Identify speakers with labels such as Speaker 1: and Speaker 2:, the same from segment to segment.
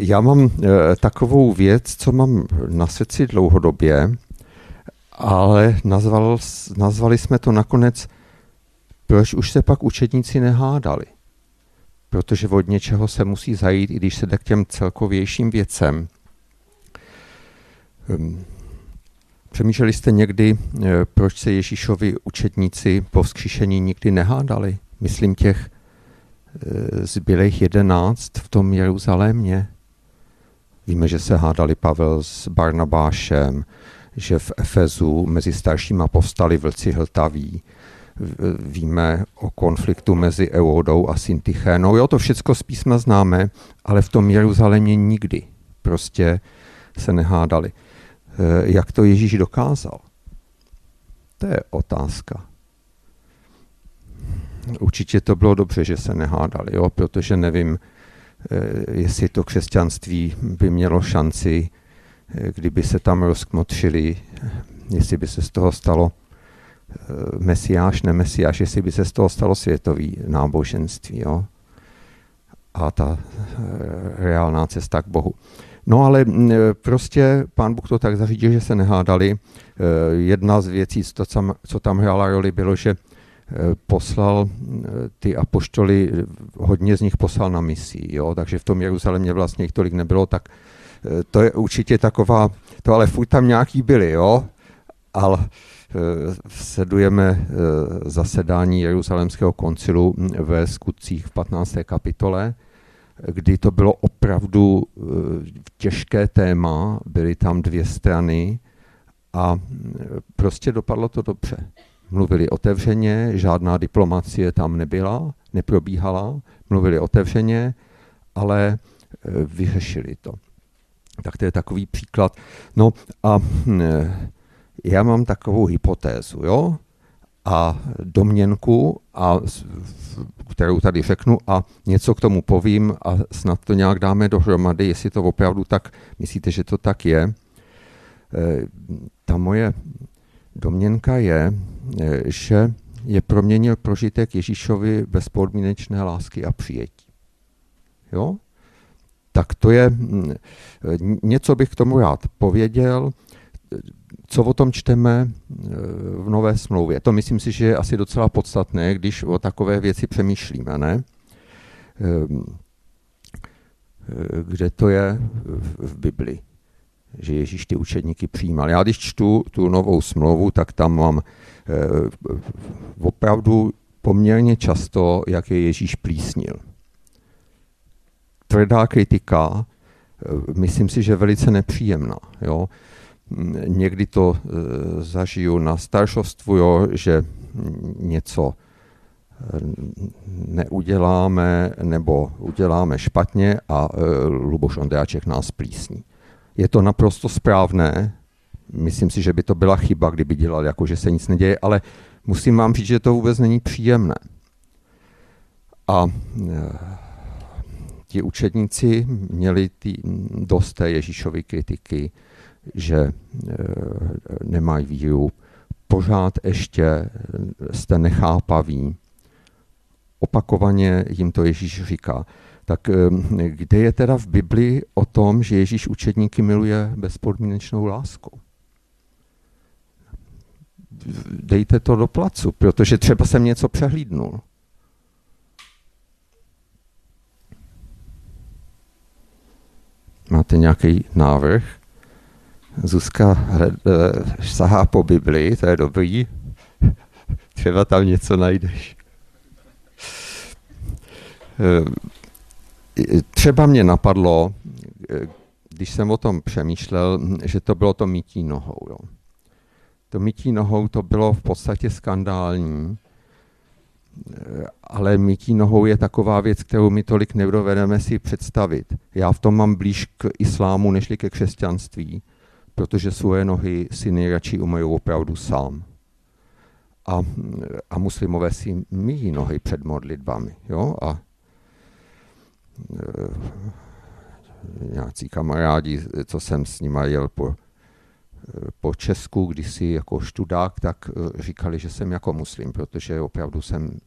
Speaker 1: já mám takovou věc, co mám na srdci dlouhodobě, ale nazval, nazvali jsme to nakonec, proč už se pak učedníci nehádali. Protože od něčeho se musí zajít, i když se jde k těm celkovějším věcem. Ehm, přemýšleli jste někdy, eh, proč se Ježíšovi učedníci po vzkříšení nikdy nehádali? Myslím těch eh, zbylých jedenáct v tom Jeruzalémě. Víme, že se hádali Pavel s Barnabášem, že v Efezu mezi staršíma povstali vlci hltaví. Víme o konfliktu mezi Eudou a Syntychénou. Jo, to všechno z písma známe, ale v tom Jeruzalémě nikdy prostě se nehádali. Eh, jak to Ježíš dokázal? To je otázka. Určitě to bylo dobře, že se nehádali, jo? protože nevím, jestli to křesťanství by mělo šanci, eh, kdyby se tam rozkmotřili, jestli by se z toho stalo mesiáš, nemesiáš, jestli by se z toho stalo světový náboženství. Jo? A ta reálná cesta k Bohu. No ale prostě pán Bůh to tak zařídil, že se nehádali. Jedna z věcí, co tam, hrála roli, bylo, že poslal ty apoštoly, hodně z nich poslal na misi, jo? takže v tom Jeruzalémě vlastně jich tolik nebylo, tak to je určitě taková, to ale furt tam nějaký byli, jo, ale sledujeme zasedání Jeruzalémského koncilu ve skutcích v 15. kapitole, kdy to bylo opravdu eh, těžké téma, byly tam dvě strany a eh, prostě dopadlo to dobře. Mluvili otevřeně, žádná diplomacie tam nebyla, neprobíhala, mluvili otevřeně, ale eh, vyřešili to. Tak to je takový příklad. No a já mám takovou hypotézu, jo? a domněnku, a, kterou tady řeknu a něco k tomu povím a snad to nějak dáme dohromady, jestli to opravdu tak, myslíte, že to tak je. E, ta moje domněnka je, e, že je proměnil prožitek Ježíšovi bezpodmínečné lásky a přijetí. Jo? Tak to je, něco bych k tomu rád pověděl, co o tom čteme eh, v Nové smlouvě. To myslím si, že je asi docela podstatné, když o takové věci přemýšlíme, ne? Ehm, eh, kde to je v Bibli, že Ježíš ty učedníky přijímal. Já když čtu tu novou smlouvu, tak tam mám eh, opravdu poměrně často, jak je Ježíš plísnil. Tvrdá kritika, myslím si, že velice nepříjemná. Jo? někdy to e, zažiju na staršovstvu, jo, že něco e, neuděláme nebo uděláme špatně a Luboš Ondráček nás plísní. Je to naprosto správné, myslím si, že by to byla chyba, kdyby dělal jako, že se nic neděje, ale musím vám říct, že to vůbec není příjemné. A ti učedníci měli ty, dost té Ježíšovy kritiky, že e, nemají víru, pořád ještě jste nechápaví. Opakovaně jim to Ježíš říká. Tak e, kde je teda v Bibli o tom, že Ježíš učedníky miluje bezpodmínečnou láskou? Dejte to do placu, protože třeba jsem něco přehlídnul. Máte nějaký návrh? Zuzka eh, sahá po Bibli, to je dobrý. Třeba tam něco najdeš. Eh, třeba mě napadlo, eh, když jsem o tom přemýšlel, že to bylo to mítí nohou. Jo. To mítí nohou to bylo v podstatě skandální, ale mítí nohou je taková věc, kterou my tolik nedovedeme si představit. Já v tom mám blíž k islámu, nežli ke křesťanství protože svoje nohy si nejradši umyjí opravdu sám. A, a muslimové si myjí nohy před modlitbami. Jo? A nějací kamarádi, co jsem s nimi jel po, po Česku, když si jako študák, tak e, říkali, že jsem jako muslim, protože opravdu jsem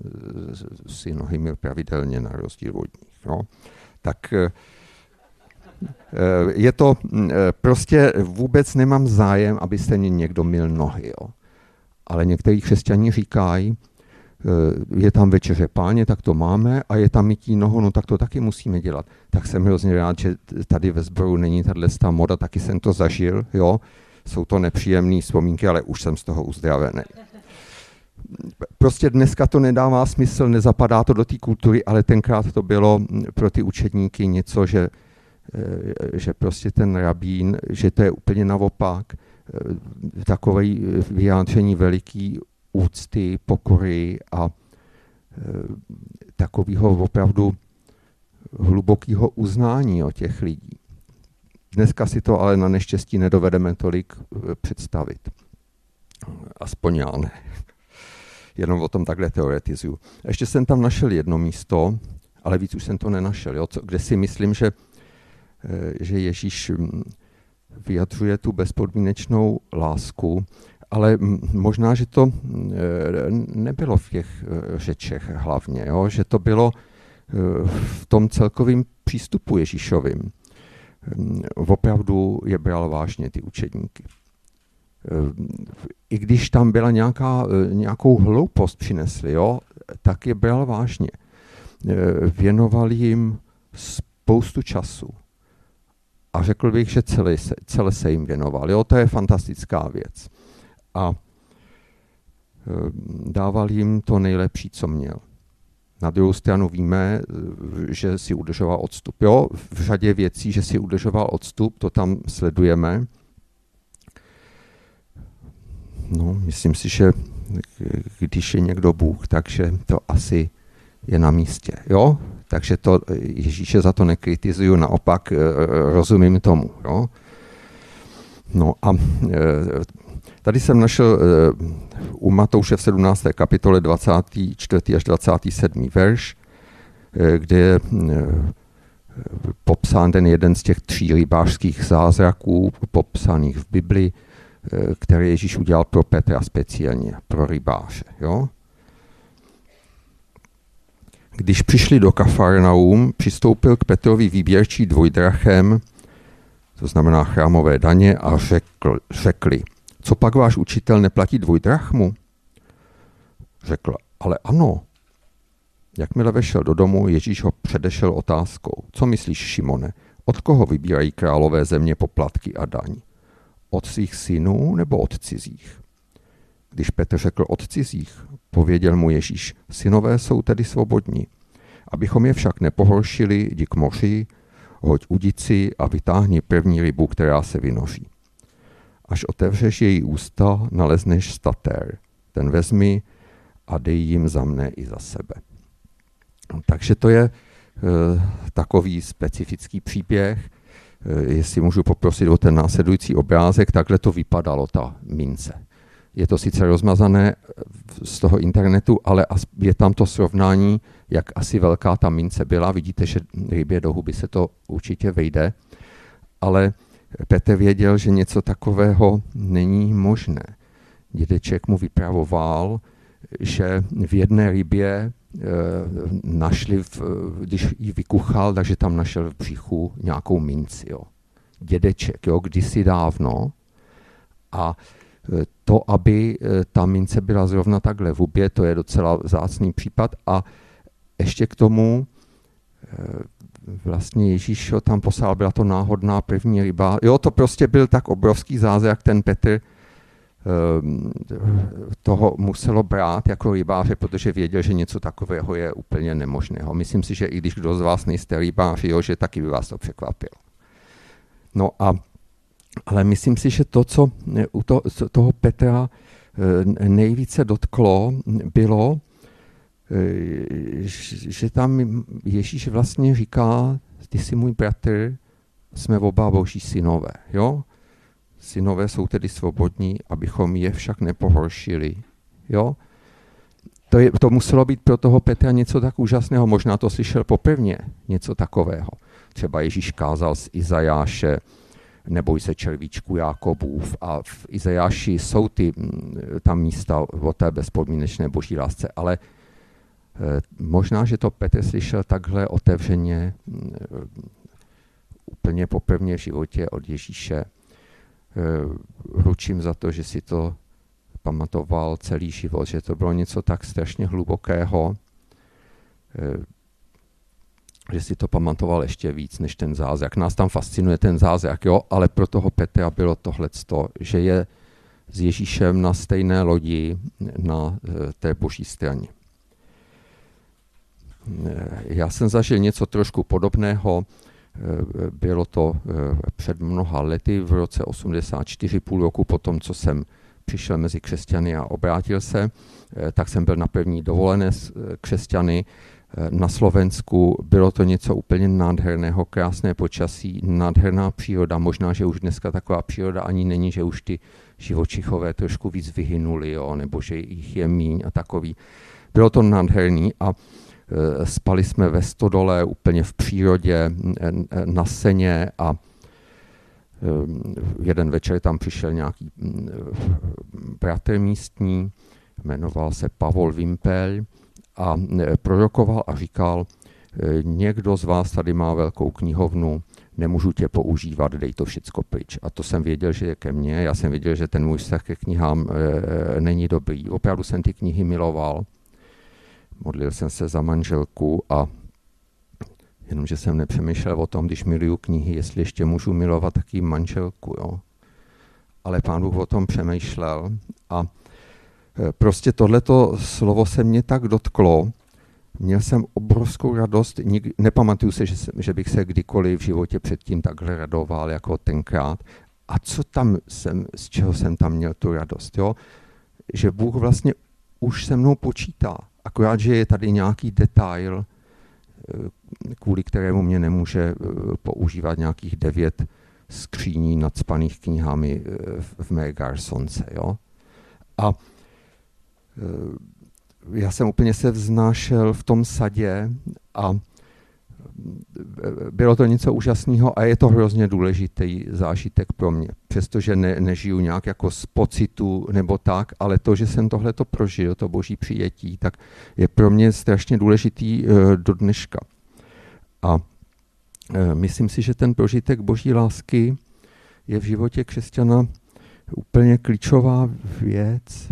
Speaker 1: si nohy měl pravidelně na rozdíl od nich. Jo? Tak je to prostě vůbec nemám zájem, abyste mě někdo mil nohy. Jo. Ale někteří křesťaní říkají, je tam večeře páně, tak to máme, a je tam mytí noho, no tak to taky musíme dělat. Tak jsem hrozně rád, že tady ve sboru není tato moda, taky jsem to zažil, jo. Jsou to nepříjemné vzpomínky, ale už jsem z toho uzdravený. Prostě dneska to nedává smysl, nezapadá to do té kultury, ale tenkrát to bylo pro ty učedníky něco, že, eh, že prostě ten rabín, že to je úplně naopak, eh, takové vyjádření veliký úcty, pokory a eh, takového opravdu hlubokého uznání o těch lidí. Dneska si to ale na neštěstí nedovedeme tolik představit. Aspoň já ne jenom o tom takhle teoretizuju. Ještě jsem tam našel jedno místo, ale víc už jsem to nenašel, jo, co, kde si myslím, že, eh, že Ježíš hm, vyjadřuje tu bezpodmínečnou lásku, ale možná, že to eh, nebylo v těch eh, řečech hlavně, jo, že to bylo v tom celkovém přístupu Ježíšovým. Opravdu je bral vážně ty učedníky i když tam byla nějaká, eh, nějakou hloupost přinesli, jo, tak je bral vážně. Eh, věnoval jim spoustu času. A řekl bych, že celé se, celé se jim věnoval. Jo, to je fantastická věc. A eh, dával jim to nejlepší, co měl. Na druhou stranu víme, že si udržoval odstup. Jo, v řadě věcí, že si udržoval odstup, to tam sledujeme. No, myslím si, že když je někdo Bůh, takže to asi je na místě. Jo? Takže to Ježíše za to nekritizuju, naopak rozumím tomu. Jo? No a tady jsem našel eh, u Matouše v 17. kapitole 24. až 27. verš, kde je popsán ten jeden z těch tří rybářských zázraků popsaných v Biblii, Eh, které Ježíš udělal pro Petra speciálně, pro rybáře. Jo? Když přišli do Kafarnaum, přistoupil k Petrovi výběrčí dvojdrachem, to znamená chrámové daně, a řekl, řekli, co pak váš učitel neplatí dvojdrachmu? Řekl, ale ano. Jakmile vešel do domu, Ježíš ho předešel otázkou. Co myslíš, Šimone, od koho vybírají králové země poplatky a daň? od svých synů nebo od cizích? Když Petr řekl od cizích, pověděl mu Ježíš, synové jsou tedy svobodní. Abychom je však nepohoršili, jdi k moři, hoď udici a vytáhni první rybu, která se vynoří. Až otevřeš její ústa, nalezneš statér. Ten vezmi a dej jim za mne i za sebe. Takže to je e, takový specifický příběh, Eh, jestli můžu poprosit o ten následující obrázek, takhle to vypadalo, ta mince. Je to sice rozmazané eh, z toho internetu, ale je tam to srovnání, jak asi velká ta mince byla. Vidíte, že rybě do huby se to určitě vejde, ale Petr věděl, že něco takového není možné. Dědeček mu vypravoval, že v jedné rybě Eh, našli, v, když ji vykuchal, takže tam našel v břichu nějakou minci. Jo. Dědeček, jo, kdysi dávno. A eh, to, aby eh, ta mince byla zrovna takhle v hubě, to je docela zácný případ. A ještě k tomu vlastně Ježíš ho tam poslal, byla to náhodná první ryba. Jo, to prostě byl tak obrovský zázrak, ten Petr, Ehm, toho muselo brát jako rybáře, protože věděl, že něco takového je úplně nemožného. Myslím si, že i když kdo z vás nejste rybáři, jo, že taky by vás to překvapilo. No a, ale myslím si, že to, co u to, toho Petra eh, nejvíce dotklo, bylo, eh, že tam Ježíš vlastně říká, ty jsi můj bratr, jsme oba boží synové. Jo? Synové jsou tedy svobodní, abychom je však nepohoršili. Jo? To, je, to muselo být pro toho Petra něco tak úžasného, možná to slyšel poprvně, něco takového. Třeba Ježíš kázal z Izajáše, neboj se červíčku Jákobův a v Izajáši jsou ty, mm, tam místa o té bezpodmínečné boží lásce, ale možná, že to Petr slyšel takhle otevřeně mm, úplně poprvně v životě od Ježíše. Ručím za to, že si to pamatoval celý život, že to bylo něco tak strašně hlubokého, že si to pamatoval ještě víc než ten zázrak. Nás tam fascinuje ten zázrak, jo, ale pro toho Petra bylo tohleto, že je s Ježíšem na stejné lodi na eh, té boží straně. Eh, já jsem zažil něco trošku podobného. Eh, bylo to před mnoha lety, v roce 84, půl roku po tom, co jsem přišel mezi křesťany a obrátil se, tak jsem byl na první dovolené s křesťany na Slovensku. Bylo to něco úplně nádherného, krásné počasí, nádherná příroda. Možná, že už dneska taková příroda ani není, že už ty živočichové trošku víc vyhynuli, jo, nebo že jich je míň a takový. Bylo to nádherný a spali jsme ve stodole úplně v přírodě na seně a e, jeden večer tam přišel nějaký bratr místní, jmenoval se Pavol Vimpel a prorokoval a říkal, někdo z vás tady má velkou knihovnu, nemůžu tě používat, dej to všecko pryč. A to jsem věděl, že je ke mně, já jsem věděl, že ten můj vztah ke knihám není dobrý. Opravdu jsem ty knihy miloval, modlil jsem se za manželku a jenomže jsem nepřemýšlel o tom, když miluju knihy, jestli ještě můžu milovat taky manželku. Jo? Ale pán Bůh o tom přemýšlel a Eh, prostě tohleto slovo se mě tak dotklo, měl jsem obrovskou radost, Nik, nepamatuju se, že, že bych se kdykoliv v životě předtím takhle radoval jako tenkrát. A co tam jsem, z čeho jsem tam měl tu radost, jo? Že Bůh vlastně už se mnou počítá, akorát, že je tady nějaký detail, eh, kvůli kterému mě nemůže eh, používat nějakých devět skříní nadspaných knihami v mé garsonce, jo? A Eh, já jsem úplně se vznášel v tom sadě a eh, bylo to něco úžasného a je to hrozně důležitý zážitek pro mě. Přestože ne, nežiju nějak jako z pocitu nebo tak, ale to, že jsem tohle to prožil, to boží přijetí, tak je pro mě strašně důležitý uh, do dneška. A uh, myslím si, že ten prožitek boží lásky je v životě křesťana úplně klíčová věc,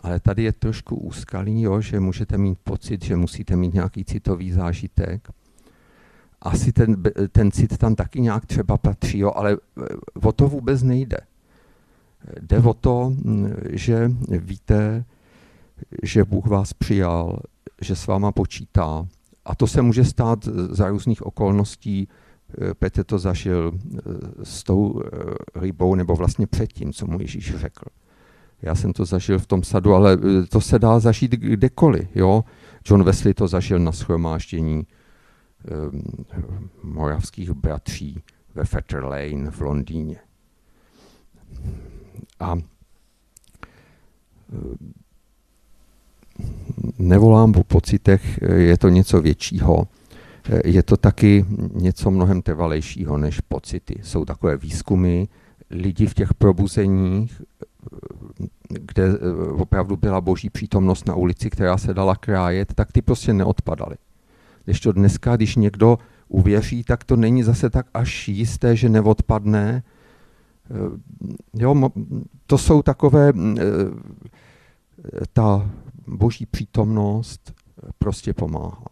Speaker 1: ale tady je trošku úskalý, jo, že můžete mít pocit, že musíte mít nějaký citový zážitek. Asi ten, ten cit tam taky nějak třeba patří, jo, ale eh, o to vůbec nejde. Jde o to, hm, že víte, že Bůh vás přijal, že s váma počítá. A to se může stát za různých okolností. Eh, Petr to zažil eh, s tou rybou, nebo vlastně předtím, co mu Ježíš řekl. Já jsem to zažil v tom sadu, ale to se dá zažít kdekoliv. Jo? John Wesley to zažil na schromáždění moravských bratří ve Fetter Lane v Londýně. A um, nevolám po pocitech, je to něco většího. Je to taky něco mnohem trvalejšího než pocity. Jsou takové výzkumy, lidi v těch probuzeních kde eh, opravdu byla boží přítomnost na ulici, která se dala krájet, tak ty prostě neodpadaly. Když to dneska, když někdo uvěří, tak to není zase tak až jisté, že neodpadne. Eh, jo, to jsou takové, eh, ta boží přítomnost prostě pomáhá.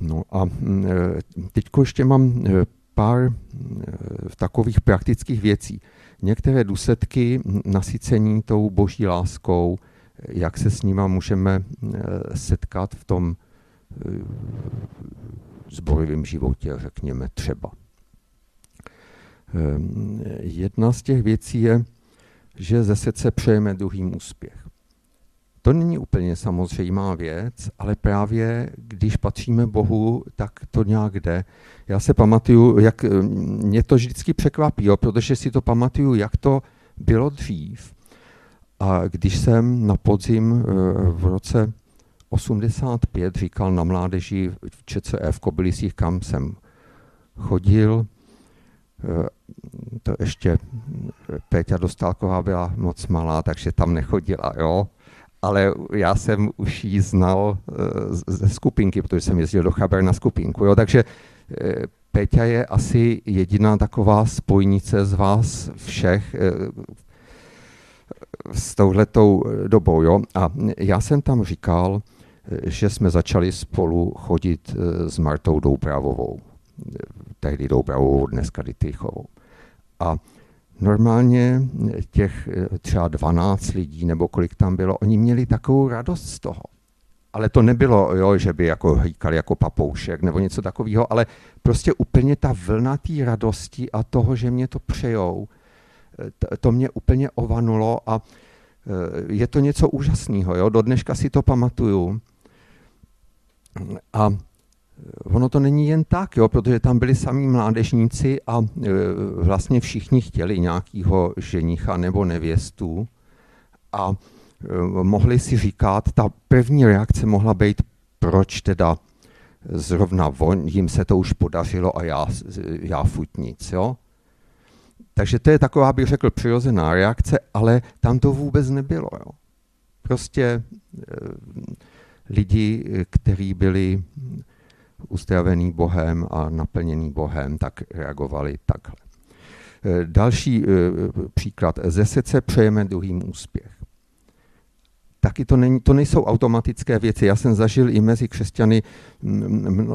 Speaker 1: No a teď ještě mám pár takových praktických věcí některé důsledky nasycení tou boží láskou, jak se s nima můžeme eh, setkat v tom eh, zborovém životě, řekněme třeba. Ehm, jedna z těch věcí je, že ze srdce přejeme druhým úspěch. To není úplně samozřejmá věc, ale právě když patříme Bohu, tak to nějak jde. Já se pamatuju, jak eh, mě to vždycky překvapí, jo, protože si to pamatuju, jak to bylo dřív. A když jsem na podzim eh, v roce 85 říkal na mládeži v ČCF v Kobylisích, kam jsem chodil, eh, to ještě Péťa Dostálková byla moc malá, takže tam nechodila, jo ale já jsem už ji znal eh, ze skupinky, protože jsem jezdil do Chaber na skupinku. Jo? Takže Péťa je asi jediná taková spojnice z vás všech s touhletou dobou. Jo? A já jsem tam říkal, že jsme začali spolu chodit s Martou Doupravovou. Tehdy Doupravovou, dneska Dytychovou. A normálně těch třeba 12 lidí, nebo kolik tam bylo, oni měli takovou radost z toho ale to nebylo, jo, že by jako hýkali jako papoušek nebo něco takového, ale prostě úplně ta vlna té radosti a toho, že mě to přejou, to mě úplně ovanulo a je to něco úžasného. Jo? Do dneška si to pamatuju. A ono to není jen tak, jo, protože tam byli samí mládežníci a e, vlastně všichni chtěli nějakého ženicha nebo nevěstu. A Eh, mohli si říkat, ta první reakce mohla být, proč teda zrovna on, jim se to už podařilo a já, já furt nic. Jo? Takže to je taková, bych řekl, přirozená reakce, ale tam to vůbec nebylo. Jo? Prostě e, lidi, kteří byli ustravený Bohem a naplněný Bohem, tak reagovali takhle. E, další e, příklad. Ze srdce přejeme druhým úspěch taky to, není, to nejsou automatické věci. Já jsem zažil i mezi křesťany,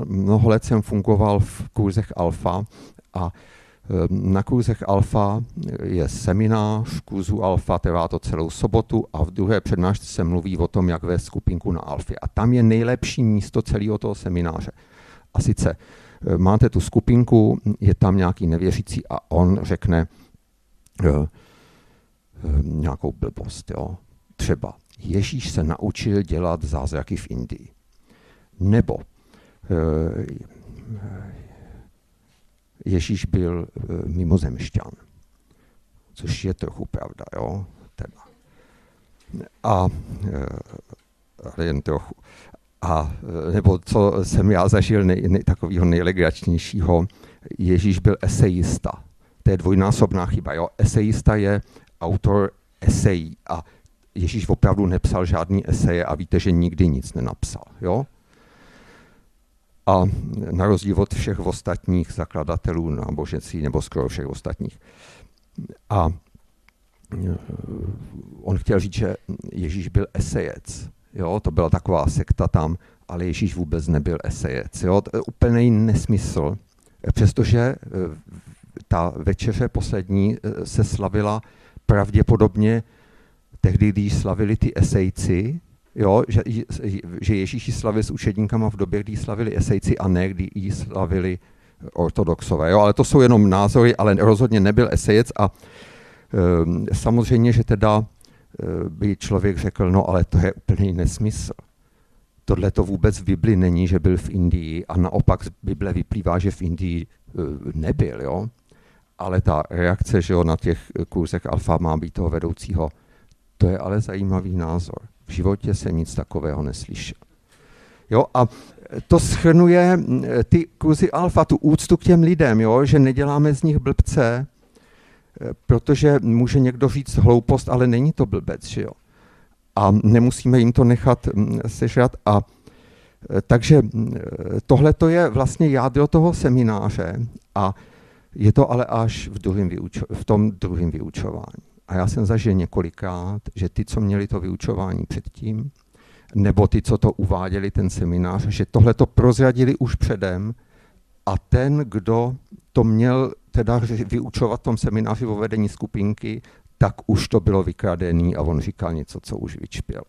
Speaker 1: mnoho let jsem fungoval v kurzech alfa a na kurzech alfa je seminář kurzu alfa, trvá to celou sobotu a v druhé přednášce se mluví o tom, jak vést skupinku na alfě. A tam je nejlepší místo celého toho semináře. A sice e, máte tu skupinku, je tam nějaký nevěřící a on řekne uh, nějakou blbost, jo. Třeba Ježíš se naučil dělat zázraky v Indii. Nebo Ježíš byl eh, mimozemšťan, což je trochu pravda, jo? Teda. A eh, ale jen trochu. A nebo co jsem já zažil nej, nej, takového nejlegračnějšího, Ježíš byl esejista. To je dvojnásobná chyba. Jo? Esejista je autor esejí a Ježíš opravdu nepsal žádný eseje a víte, že nikdy nic nenapsal. Jo? A na rozdíl od všech ostatních zakladatelů náboženství, nebo skoro všech ostatních. A eh, on chtěl říct, že Ježíš byl esejec. Jo? To byla taková sekta tam, ale Ježíš vůbec nebyl esejec. Jo? To je úplný nesmysl, přestože eh, ta večeře poslední eh, se slavila pravděpodobně tehdy, když slavili ty esejci, jo, že, že Ježíši slavil s učedníkama v době, kdy slavili esejci a ne, kdy ji slavili ortodoxové. Jo, ale to jsou jenom názory, ale rozhodně nebyl esejec a um, samozřejmě, že teda uh, by člověk řekl, no ale to je úplný nesmysl. Tohle to vůbec v Bibli není, že byl v Indii a naopak z Bible vyplývá, že v Indii uh, nebyl, jo. Ale ta reakce, že jo, na těch kurzech alfa má být toho vedoucího to je ale zajímavý názor. V životě jsem nic takového neslyšel. Jo, a to schrnuje ty kurzy alfa, tu úctu k těm lidem, jo, že neděláme z nich blbce, e, protože může někdo říct hloupost, ale není to blbec, že jo. A nemusíme jim to nechat sežrat. A e, takže tohle to je vlastně jádro toho semináře a je to ale až v, druhým vyučo- v tom druhém vyučování. A já jsem zažil několikrát, že ty, co měli to vyučování předtím, nebo ty, co to uváděli, ten seminář, že tohle to prozradili už předem a ten, kdo to měl teda vyučovat v tom semináři o vedení skupinky, tak už to bylo vykradený a on říkal něco, co už vyčpěl.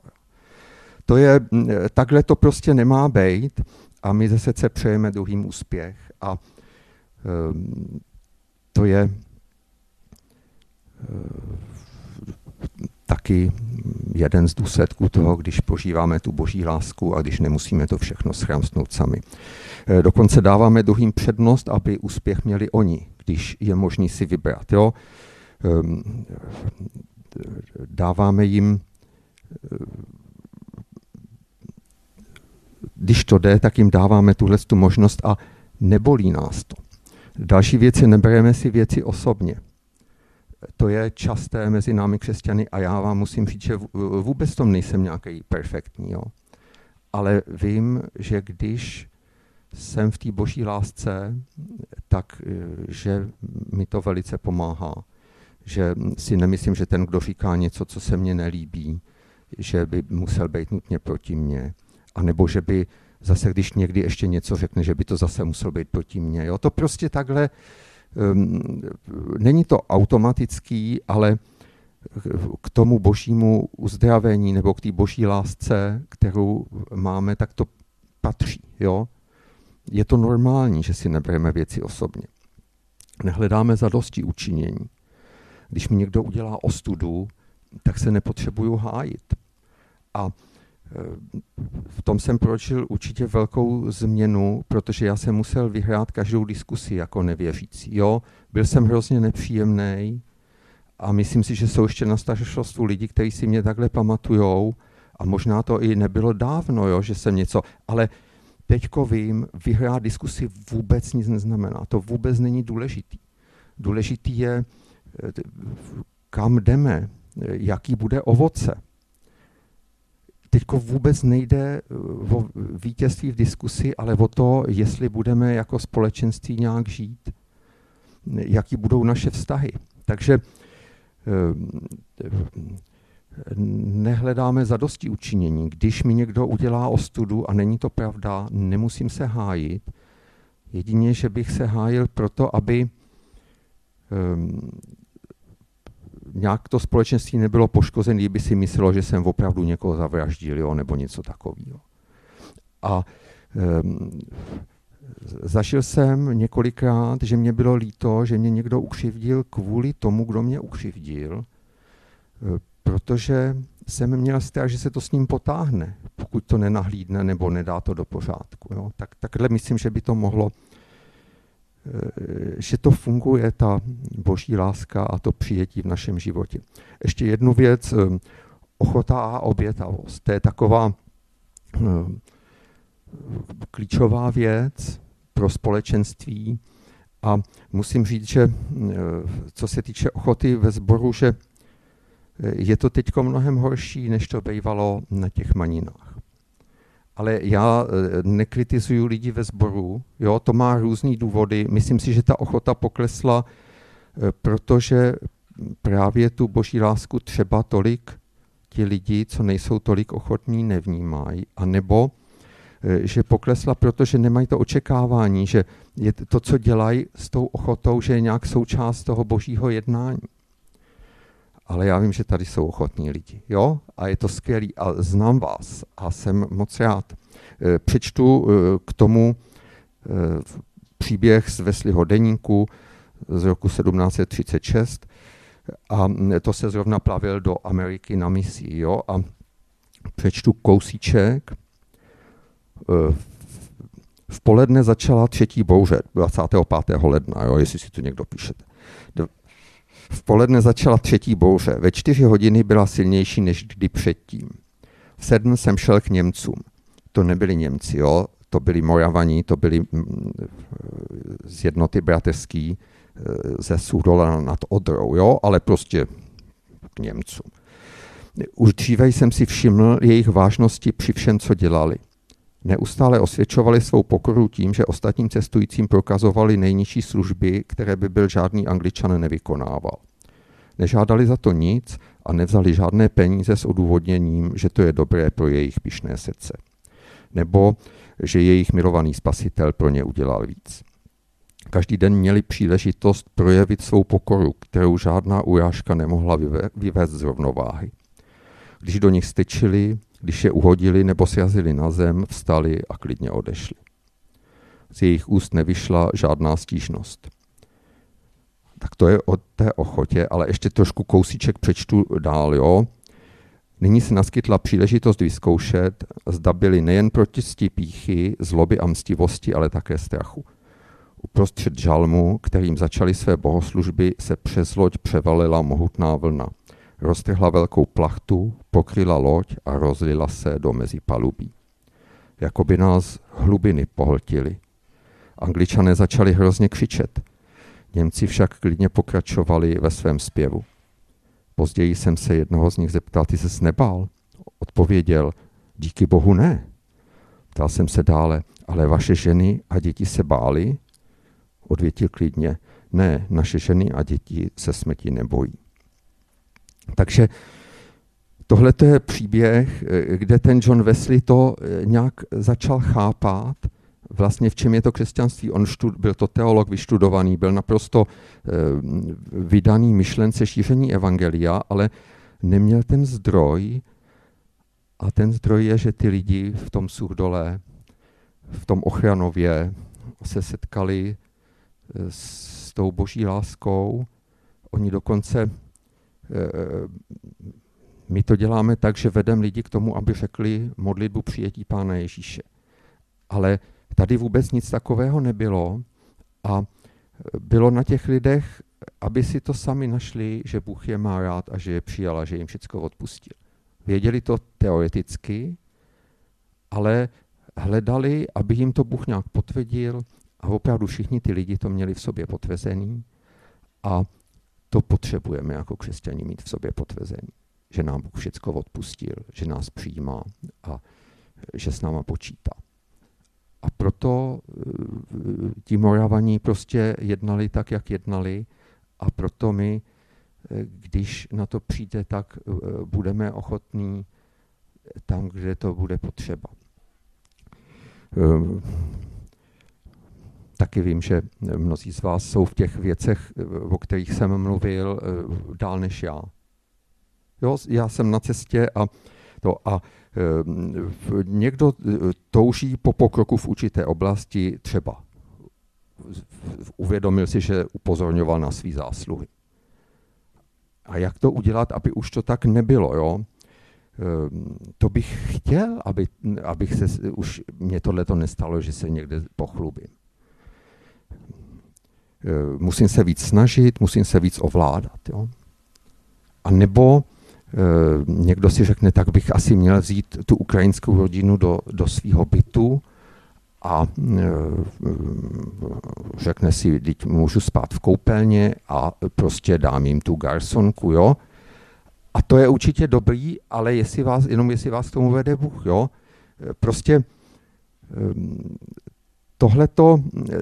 Speaker 1: To je, takhle to prostě nemá být a my zase se přejeme druhým úspěch a um, to je taky jeden z důsledků toho, když požíváme tu boží lásku a když nemusíme to všechno schramstnout sami. E, dokonce dáváme druhým přednost, aby úspěch měli oni, když je možný si vybrat. Jo? Ehm, dáváme jim, e, když to jde, tak jim dáváme tuhle tu možnost a nebolí nás to. Další věci, nebereme si věci osobně to je časté mezi námi křesťany a já vám musím říct, že vůbec tom nejsem nějaký perfektní. Jo. Ale vím, že když jsem v té boží lásce, tak eh, že mi to velice pomáhá. Že si nemyslím, že ten, kdo říká něco, co se mně nelíbí, že by musel být nutně proti mně. A nebo že by zase, když někdy ještě něco řekne, že by to zase musel být proti mně. Jo? To prostě takhle, není to automatický, ale k tomu božímu uzdravení nebo k té boží lásce, kterou máme, tak to patří. Jo? Je to normální, že si nebereme věci osobně. Nehledáme za dosti učinění. Když mi někdo udělá ostudu, tak se nepotřebuju hájit. A v tom jsem prožil určitě velkou změnu, protože já jsem musel vyhrát každou diskusi jako nevěřící. Jo, byl jsem hrozně nepříjemný a myslím si, že jsou ještě na staršostvu lidi, kteří si mě takhle pamatujou a možná to i nebylo dávno, jo, že jsem něco, ale teďko vím, vyhrát diskusi vůbec nic neznamená. To vůbec není důležitý. Důležitý je, e, kam jdeme, jaký bude ovoce. Teď vůbec nejde eh, o vítězství v diskusi, ale o to, jestli budeme jako společenství nějak žít, jaký budou naše vztahy. Takže eh, nehledáme zadosti učinění. Když mi někdo udělá ostudu a není to pravda, nemusím se hájit. Jedině, že bych se hájil proto, aby ehm, nějak to společenství nebylo poškozené, kdyby si myslelo, že jsem opravdu někoho zavraždil, jo, nebo něco takového. A um, zažil jsem několikrát, že mě bylo líto, že mě někdo ukřivdil kvůli tomu, kdo mě ukřivdil, eh, protože jsem měl strach, že se to s ním potáhne, pokud to nenahlídne nebo nedá to do pořádku. Jo. Tak, takhle myslím, že by to mohlo že to funguje, ta boží láska a to přijetí v našem životě. Ještě jednu věc, eh, ochota a obětavost. To je taková eh, klíčová věc pro společenství a musím říct, že co se týče ochoty ve sboru, že je to teď mnohem horší, než to bývalo na těch maninách ale já eh, nekritizuju lidi ve sboru, jo, to má různý důvody. Myslím si, že ta ochota poklesla, eh, protože právě tu boží lásku třeba tolik ti lidi, co nejsou tolik ochotní, nevnímají. A nebo eh, že poklesla, protože nemají to očekávání, že je to, co dělají s tou ochotou, že je nějak součást toho božího jednání ale já vím, že tady jsou ochotní lidi. Jo? A je to skvělý a znám vás a jsem moc rád. E, přečtu e, k tomu e, příběh z Vesliho deníku z roku 1736 a to se zrovna plavil do Ameriky na misi. Jo? A přečtu kousíček. V poledne začala třetí bouře 25. ledna, jo, jestli si to někdo píšete. V poledne začala třetí bouře. Ve čtyři hodiny byla silnější než kdy předtím. V sedm jsem šel k Němcům. To nebyli Němci, jo? to byli Moravaní, to byli mm, z jednoty bratrský eh, ze Sudola nad Odrou, jo? ale prostě k Němcům. Už dříve jsem si všiml jejich vážnosti při všem, co dělali. Neustále osvědčovali svou pokoru tím, že ostatním cestujícím prokazovali nejnižší služby, které by byl žádný angličan nevykonával. Nežádali za to nic a nevzali žádné peníze s odůvodněním, že to je dobré pro jejich pišné srdce. Nebo že jejich milovaný spasitel pro ně udělal víc. Každý den měli příležitost projevit svou pokoru, kterou žádná urážka nemohla vyvést z rovnováhy. Když do nich styčili, když je uhodili nebo sjazili na zem, vstali a klidně odešli. Z jejich úst nevyšla žádná stížnost. Tak to je o té ochotě, ale ještě trošku kousíček přečtu dál. Jo? Nyní se naskytla příležitost vyzkoušet, zda byli nejen proti píchy, zloby a mstivosti, ale také strachu. Uprostřed žalmu, kterým začali své bohoslužby, se přes loď převalila mohutná vlna – roztrhla velkou plachtu, pokryla loď a rozlila se do mezi palubí. Jako by nás hlubiny pohltily. Angličané začali hrozně křičet. Němci však klidně pokračovali ve svém zpěvu. Později jsem se jednoho z nich zeptal, ty se nebál? Odpověděl, díky bohu ne. Ptal jsem se dále, ale vaše ženy a děti se bály? Odvětil klidně, ne, naše ženy a děti se smrti nebojí. Takže tohle je příběh, kde ten John Wesley to eh, nějak začal chápat, vlastně v čem je to křesťanství. On štud, byl to teolog vyštudovaný, byl naprosto eh, vydaný myšlence šíření evangelia, ale neměl ten zdroj a ten zdroj je, že ty lidi v tom Suchdole, v tom Ochranově se setkali eh, s tou boží láskou. Oni dokonce, eh, my to děláme tak, že vedeme lidi k tomu, aby řekli modlitbu přijetí Pána Ježíše. Ale tady vůbec nic takového nebylo a bylo na těch lidech, aby si to sami našli, že Bůh je má rád a že je přijal a že jim všechno odpustil. Věděli to teoreticky, ale hledali, aby jim to Bůh nějak potvrdil a opravdu všichni ty lidi to měli v sobě potvrzený a to potřebujeme jako křesťani mít v sobě potvrzený, že nám Bůh všechno odpustil, že nás přijímá a že s náma počítá. A proto eh, ti Moravaní prostě jednali tak, jak jednali a proto my když na to přijde, tak eh, budeme ochotní tam, kde to bude potřeba. Taky vím, že mnozí z vás jsou v těch věcech, eh, o kterých jsem mluvil, eh, dál než já. Jo, já jsem na cestě a to a ehm, někdo touží po pokroku v určité oblasti třeba. Uvědomil si, že upozorňoval na své zásluhy. A jak to udělat, aby už to tak nebylo, jo? To bych chtěl, aby, abych se, už mě tohle to nestalo, že se někde pochlubím. Ehm, musím se víc snažit, musím se víc ovládat. Jo? A nebo ehm, někdo si řekne, tak bych asi měl vzít tu ukrajinskou rodinu do, do svého bytu a e, řekne si, teď můžu spát v koupelně a prostě dám jim tu garsonku, jo. A to je určitě dobrý, ale jestli vás, jenom jestli vás k tomu vede Bůh, jo. Prostě tohleto e,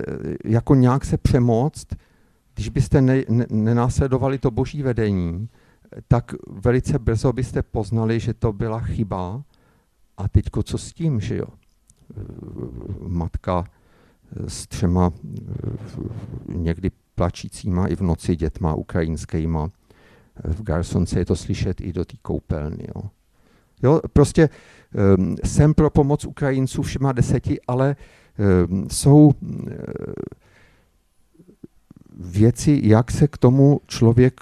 Speaker 1: jako nějak se přemoct, když byste ne, ne, nenásledovali to boží vedení, tak velice brzo byste poznali, že to byla chyba a teďko co s tím, že jo matka s třema někdy plačícíma i v noci dětma ukrajinskýma. V Garsonce je to slyšet i do té koupelny. Jo. Jo, prostě um, jsem pro pomoc Ukrajinců všema deseti, ale um, jsou um, věci, jak se k tomu člověk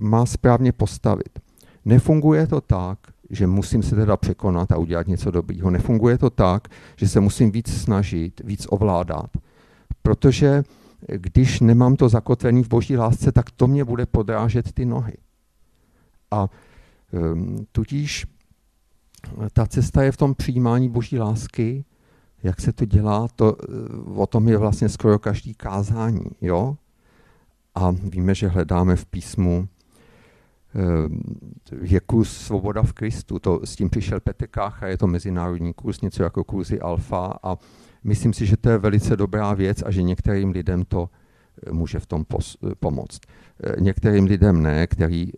Speaker 1: má správně postavit. Nefunguje to tak, že musím se teda překonat a udělat něco dobrýho. Nefunguje to tak, že se musím víc snažit, víc ovládat, protože když nemám to zakotvený v boží lásce, tak to mě bude podrážet ty nohy. A um, tudíž ta cesta je v tom přijímání boží lásky, jak se to dělá, to, eh, o tom je vlastně skoro každý kázání. Jo? A víme, že hledáme v písmu je kurz Svoboda v Kristu. To, s tím přišel Petr Kácha, je to mezinárodní kurz, něco jako kurzy Alfa a myslím si, že to je velice dobrá věc a že některým lidem to eh, může v tom eh, pomoct. Eh, některým lidem ne, který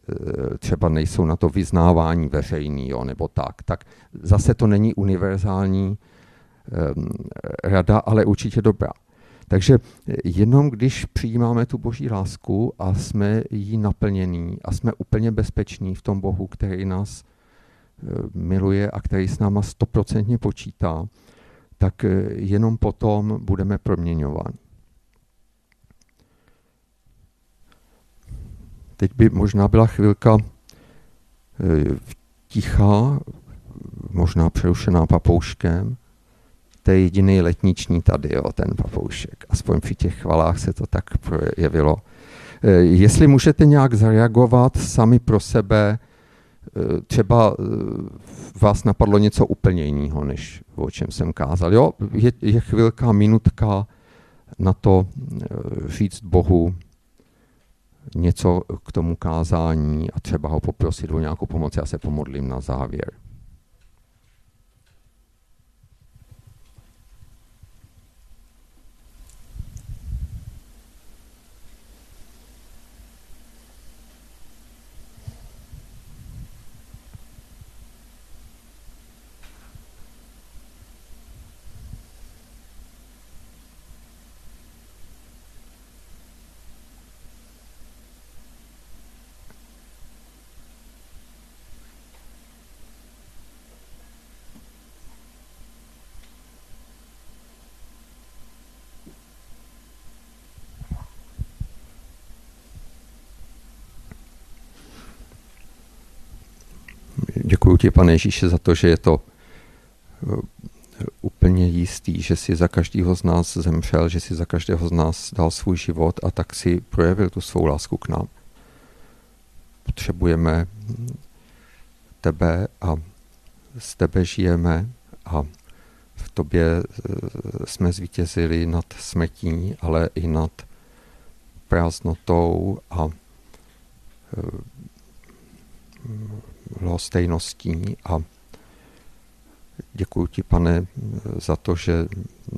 Speaker 1: třeba nejsou na to vyznávání veřejný, jo, nebo tak. Tak zase to není univerzální rada, ale určitě dobrá. Takže jenom když přijímáme tu boží lásku a jsme jí naplnění a jsme úplně bezpeční v tom Bohu, který nás eh, miluje a který s náma stoprocentně počítá, tak eh, jenom potom budeme proměňováni. Teď by možná byla chvilka eh, tichá, možná přerušená papouškem, to je jediný letniční tady, jo, ten papoušek. Aspoň při těch chvalách se to tak projevilo. E, jestli můžete nějak zareagovat sami pro sebe, e, třeba e, vás napadlo něco úplně jiného, než o čem jsem kázal. Jo, je, je chvilka, minutka na to říct Bohu něco k tomu kázání a třeba ho poprosit o nějakou pomoc. Já se pomodlím na závěr. Děkuji ti, pane Ježíše, za to, že je to eh, úplně jistý, že si za každého z nás zemřel, že si za každého z nás dal svůj život a tak si projevil tu svou lásku k nám. Potřebujeme tebe a z tebe žijeme a v tobě eh, jsme zvítězili nad smrtí, ale i nad prázdnotou a eh, lhostejností a děkuji ti, pane, za to, že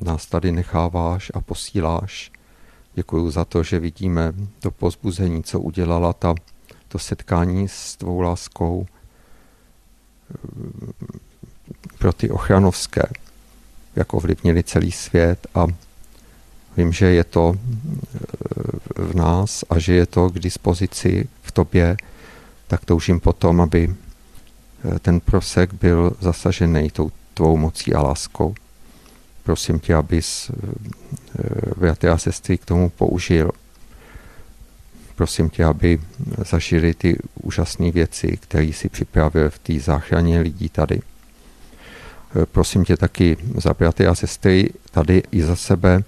Speaker 1: nás tady necháváš a posíláš. Děkuji za to, že vidíme to pozbuzení, co udělala ta, to setkání s tvou láskou pro ty ochranovské, jak ovlivnili celý svět a vím, že je to v nás a že je to k dispozici v tobě, tak toužím potom, aby eh, ten prosek byl zasažený tou tvou mocí a láskou. Prosím tě, abys bratry eh, a sestry k tomu použil. Prosím tě, aby zažili ty úžasné věci, které si připravil v té záchraně lidí tady. Eh, prosím tě taky za bratry a sestry tady i za sebe,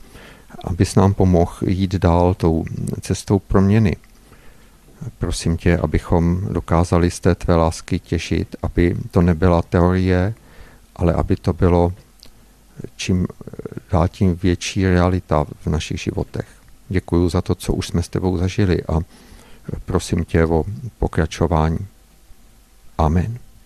Speaker 1: abys nám pomohl jít dál tou cestou proměny prosím tě, abychom dokázali z té tvé lásky těšit, aby to nebyla teorie, ale aby to bylo čím dál tím větší realita v našich životech. Děkuji za to, co už jsme s tebou zažili a prosím tě o pokračování. Amen.